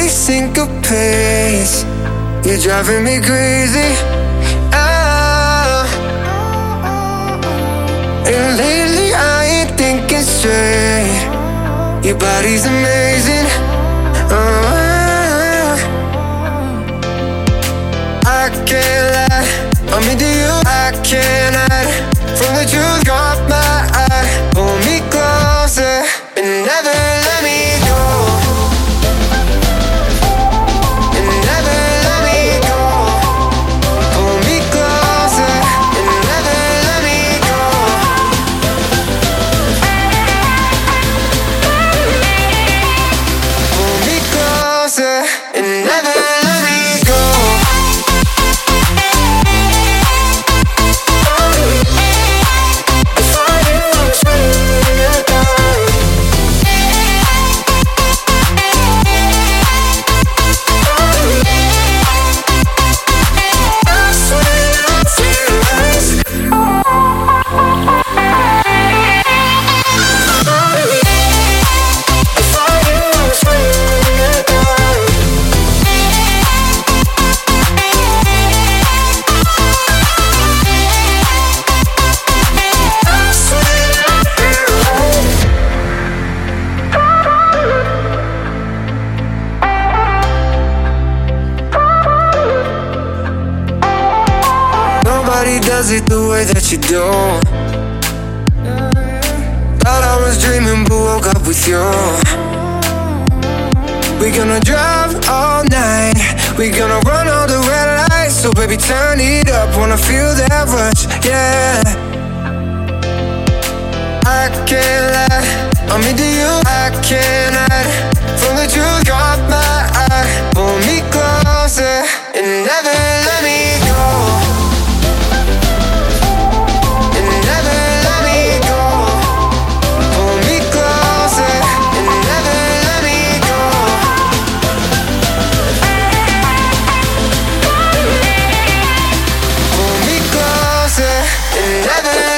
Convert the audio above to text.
syncopates. You're driving me crazy. Ah. And lately I ain't thinking straight. Your body's amazing. Ah. I can't lie. I'm into you. I can't hide from the truth. Caught Nobody does it the way that you do. Thought I was dreaming, but woke up with you. We gonna drive all night. We gonna run all the red lights. So baby, turn it up. Wanna feel that rush, yeah. I can't lie, I'm into you. I can't hide. Seven.